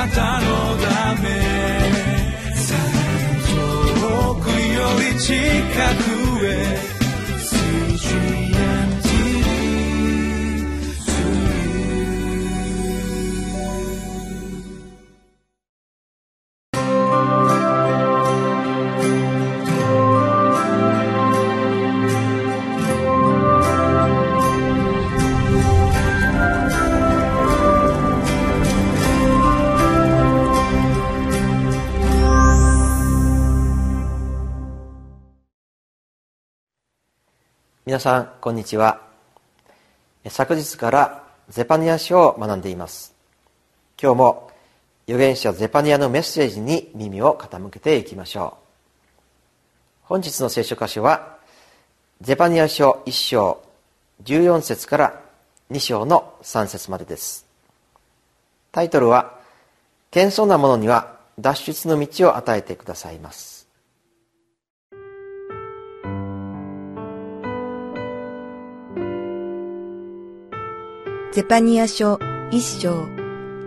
なたのため。遠くより近く。皆さんこんにちは。昨日からゼパニア書を学んでいます。今日も預言者ゼパニアのメッセージに耳を傾けていきましょう。本日の聖書箇所はゼパニア書1章14節から2章の3節までです。タイトルは「謙遜な者には脱出の道を与えてくださいます」ゼパニア書一章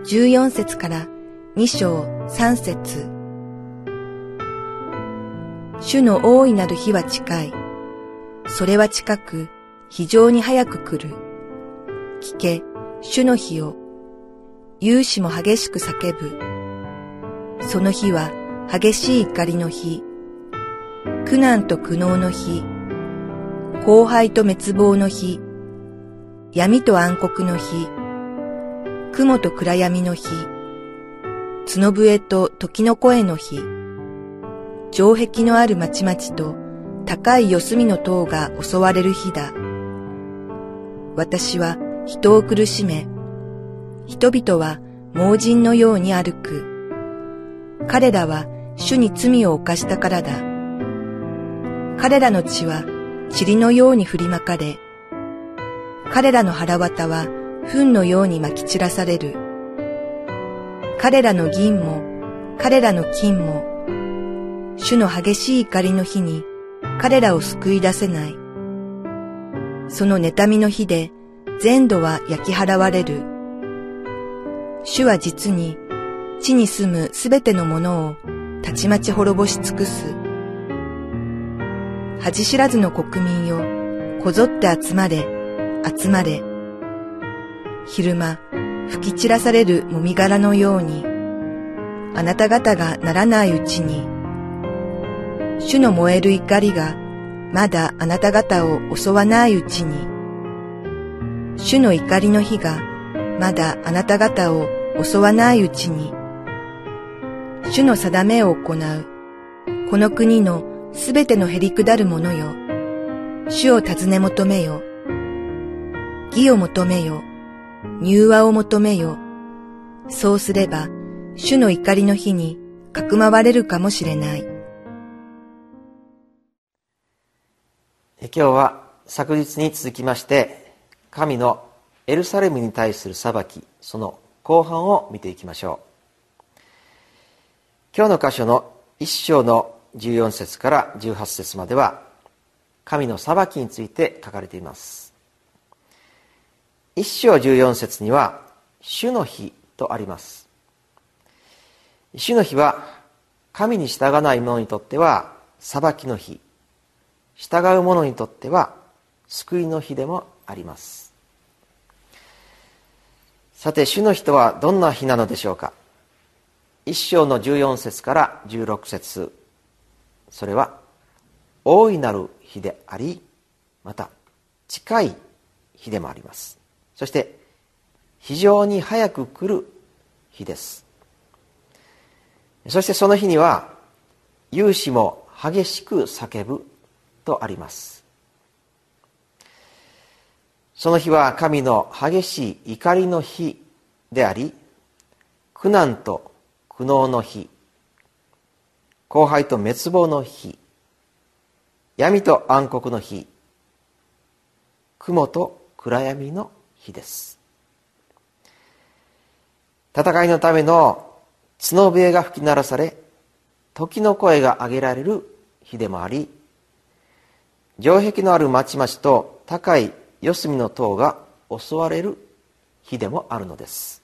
十四節から二章三節主の大いなる日は近い。それは近く、非常に早く来る。聞け、主の日を。勇士も激しく叫ぶ。その日は激しい怒りの日。苦難と苦悩の日。荒廃と滅亡の日。闇と暗黒の日、雲と暗闇の日、角笛と時の声の日、城壁のある町々と高い四隅の塔が襲われる日だ。私は人を苦しめ、人々は盲人のように歩く。彼らは主に罪を犯したからだ。彼らの血は塵のように振りまかれ、彼らの腹渡は糞のように撒き散らされる。彼らの銀も、彼らの金も、主の激しい怒りの日に彼らを救い出せない。その妬みの日で全土は焼き払われる。主は実に地に住むすべてのものをたちまち滅ぼし尽くす。恥知らずの国民よ、こぞって集まれ、集まれ。昼間、吹き散らされるもみ殻のように、あなた方がならないうちに、主の燃える怒りがまだあなた方を襲わないうちに、主の怒りの日がまだあなた方を襲わないうちに、主の定めを行う、この国のすべてのへりくだる者よ、主を尋ね求めよ、義を求めよ。柔和を求めよ。そうすれば、主の怒りの日にかくまわれるかもしれない。今日は昨日に続きまして、神のエルサレムに対する裁き、その後半を見ていきましょう。今日の箇所の一章の14節から18節までは、神の裁きについて書かれています。一章十四節には主の日とあります。主の日は神に従わない者にとっては裁きの日。従う者にとっては救いの日でもあります。さて主の日とはどんな日なのでしょうか。一章の十四節から十六節。それは大いなる日でありまた近い日でもあります。そして非常に早く来る日です。そしてその日には勇士も激しく叫ぶとあります。その日は神の激しい怒りの日であり苦難と苦悩の日荒廃と滅亡の日闇と暗黒の日雲と暗闇の日です。戦いのための角笛が吹き鳴らされ時の声が上げられる日でもあり城壁のある町々と高い四隅の塔が襲われる日でもあるのです。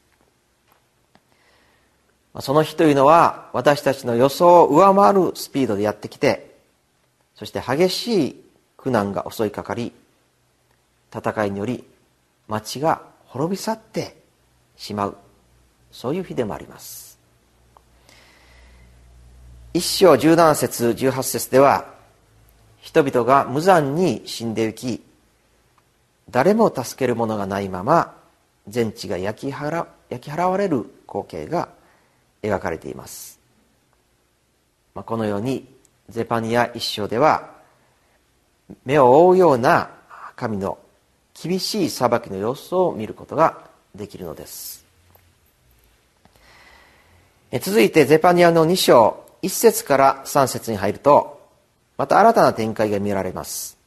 その日というのは私たちの予想を上回るスピードでやってきてそして激しい苦難が襲いかかり戦いにより町が滅び去ってしまう。そういう日でもあります。一章十七節十八節では人々が無残に死んでゆき誰も助ける者がないまま全地が焼き払焼き払われる光景が描かれています、まあ、このようにゼパニア一章では目を覆うような神の厳しい裁きの様子を見ることができるのです。続いてゼパニアの2章1節から3節に入るとまた新たな展開が見られます。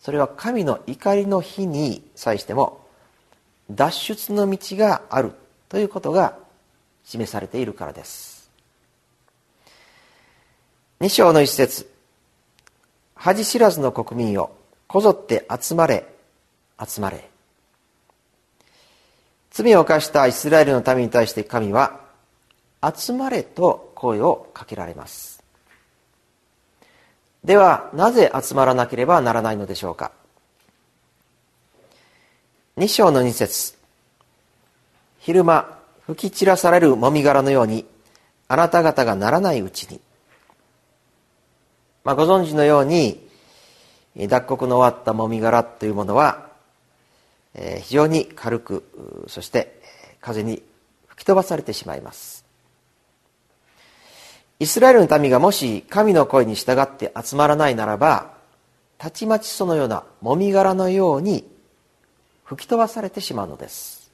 それは神の怒りの日に際しても脱出の道があるということが示されているからです。2章の一節恥知らずの国民をこぞって集まれ集まれ。罪を犯したイスラエルの民に対して神は集まれと声をかけられます。ではなぜ集まらなければならないのでしょうか。2章の2節。昼間吹き散らされるもみ殻のようにあなた方がならないうちに。まあ、ご存知のように脱穀の終わったもみ殻というものは、非常に軽くそして風に吹き飛ばされてしまいます。イスラエルの民がもし神の声に従って集まらないならばたちまちそのようなもみ殻のように吹き飛ばされてしまうのです。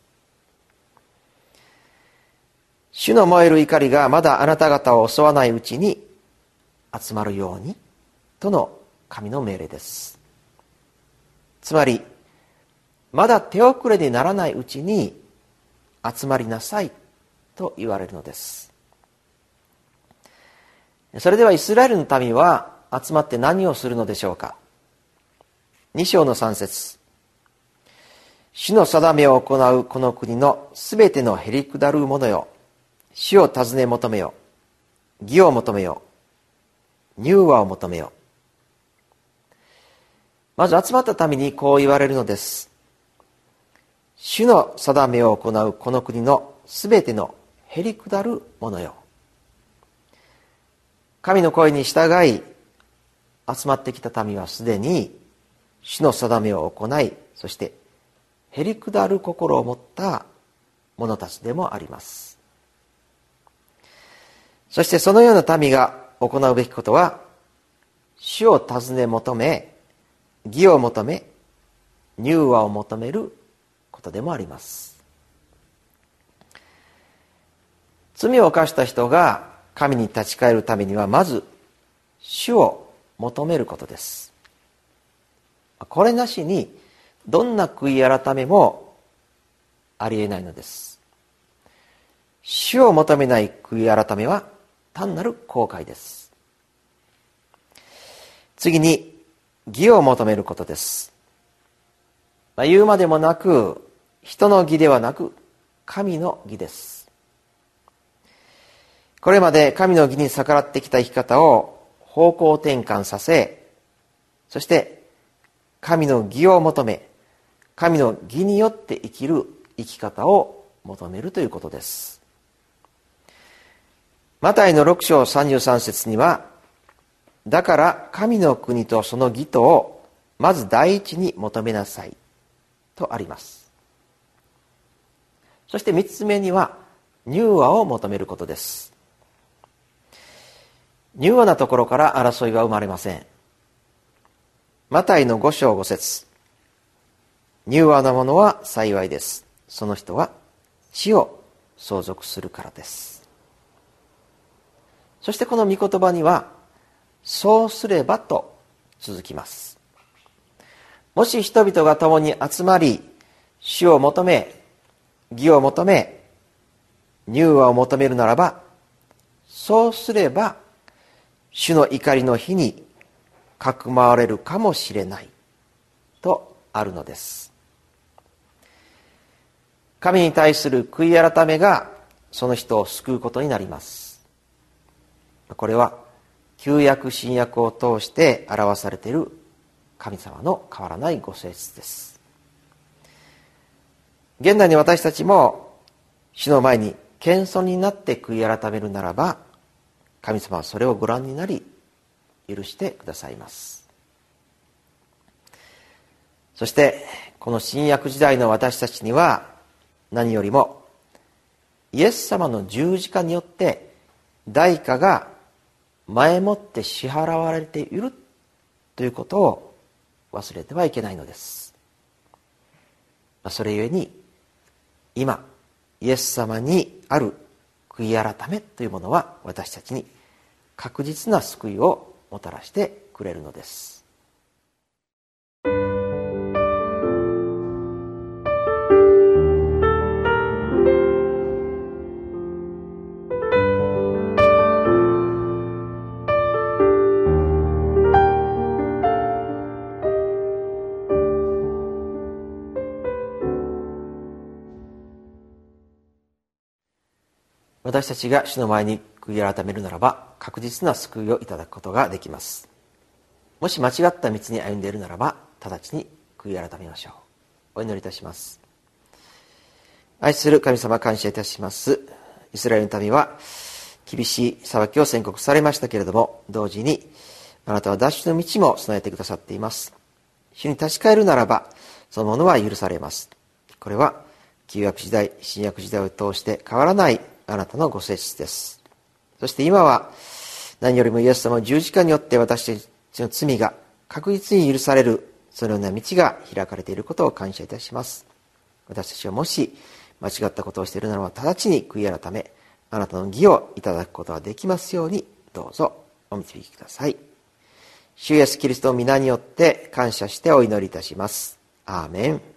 主の燃える怒りがまだあなた方を襲わないうちに集まるようにとの神の命令です。つまりまだ手遅れにならないうちに集まりなさいと言われるのです。それではイスラエルの民は集まって何をするのでしょうか。2章の3節。主の定めを行うこの国のすべてのへりくだる者よ。主を尋ね求めよ。義を求めよ。柔和を求めよ。まず集まったためにこう言われるのです。主の定めを行うこの国のすべてのへりくだる者よ。神の声に従い集まってきた民はすでに主の定めを行いそしてへりくだる心を持った者たちでもあります。そしてそのような民が行うべきことは主を尋ね求め義を求め柔和を求めることでもあります。罪を犯した人が神に立ち返るためにはまず主を求めることです。これなしにどんな悔い改めもありえないのです。主を求めない悔い改めは単なる後悔です。次に義を求めることです、まあ、言うまでもなく人の義ではなく神の義ですこれまで神の義に逆らってきた生き方を方向転換させそして神の義を求め神の義によって生きる生き方を求めるということですマタイの6章33節には、だから神の国とその義とをまず第一に求めなさいとあります。そして三つ目には、柔和を求めることです。柔和なところから争いは生まれません。マタイの5章5節柔和なものは幸いです。その人は死を相続するからです。そしてこの御言葉には、そうすればと続きます。もし人々が共に集まり、主を求め、義を求め、柔和を求めるならば、そうすれば、主の怒りの日にかくまわれるかもしれないとあるのです。神に対する悔い改めがその人を救うことになりますこれは旧約新約を通して表されている神様の変わらないご性質です現代に私たちも主の前に謙遜になって悔い改めるならば神様はそれをご覧になり許してくださいます。そしてこの新約時代の私たちには何よりもイエス様の十字架によって代価が前もって支払われているということを忘れてはいけないのです。それゆえに今イエス様にある悔い改めというものは私たちに確実な救いをもたらしてくれるのです。私たちが主の前に悔い改めるならば確実な救いをいただくことができます。もし間違った道に歩んでいるならば直ちに悔い改めましょう。お祈りいたします。愛する神様感謝いたします。イスラエルの民は厳しい裁きを宣告されましたけれども同時にあなたは脱出の道も備えてくださっています。主に立ち返るならばそのものは許されます。これは旧約時代新約時代を通して変わらないあなたのご性質です。そして今は何よりもイエス様の十字架によって私たちの罪が確実に許されるそのような道が開かれていることを感謝いたします。私たちはもし間違ったことをしているならば直ちに悔い改めあなたの義をいただくことができますようにどうぞお導きください。主イエスキリストの皆によって感謝してお祈りいたします。アーメン。